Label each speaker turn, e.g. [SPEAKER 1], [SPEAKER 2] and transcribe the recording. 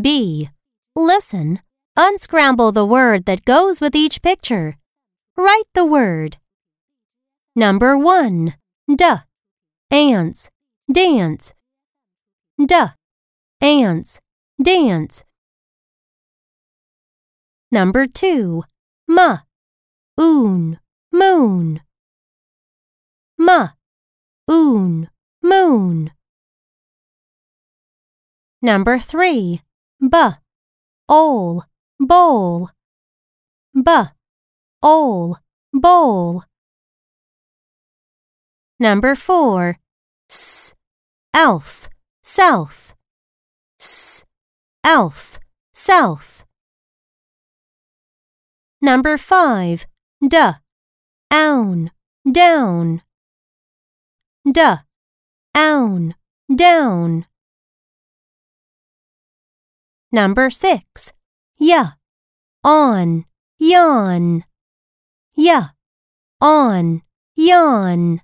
[SPEAKER 1] B. Listen. Unscramble the word that goes with each picture. Write the word. Number 1. Duh. Ants. Dance. Duh. Ants. Dance. Number 2. Ma. Oon. Moon. Ma. Oon. Moon. Number 3. Buh. Ol. Bowl. Buh. Ol. Bowl. Number 4. S. Elf. South. S. Elf. South. Number 5. Duh. Own. Down. Duh. Own. Down. Number 6. Yeah. On. Yawn. Yeah. On. Yawn.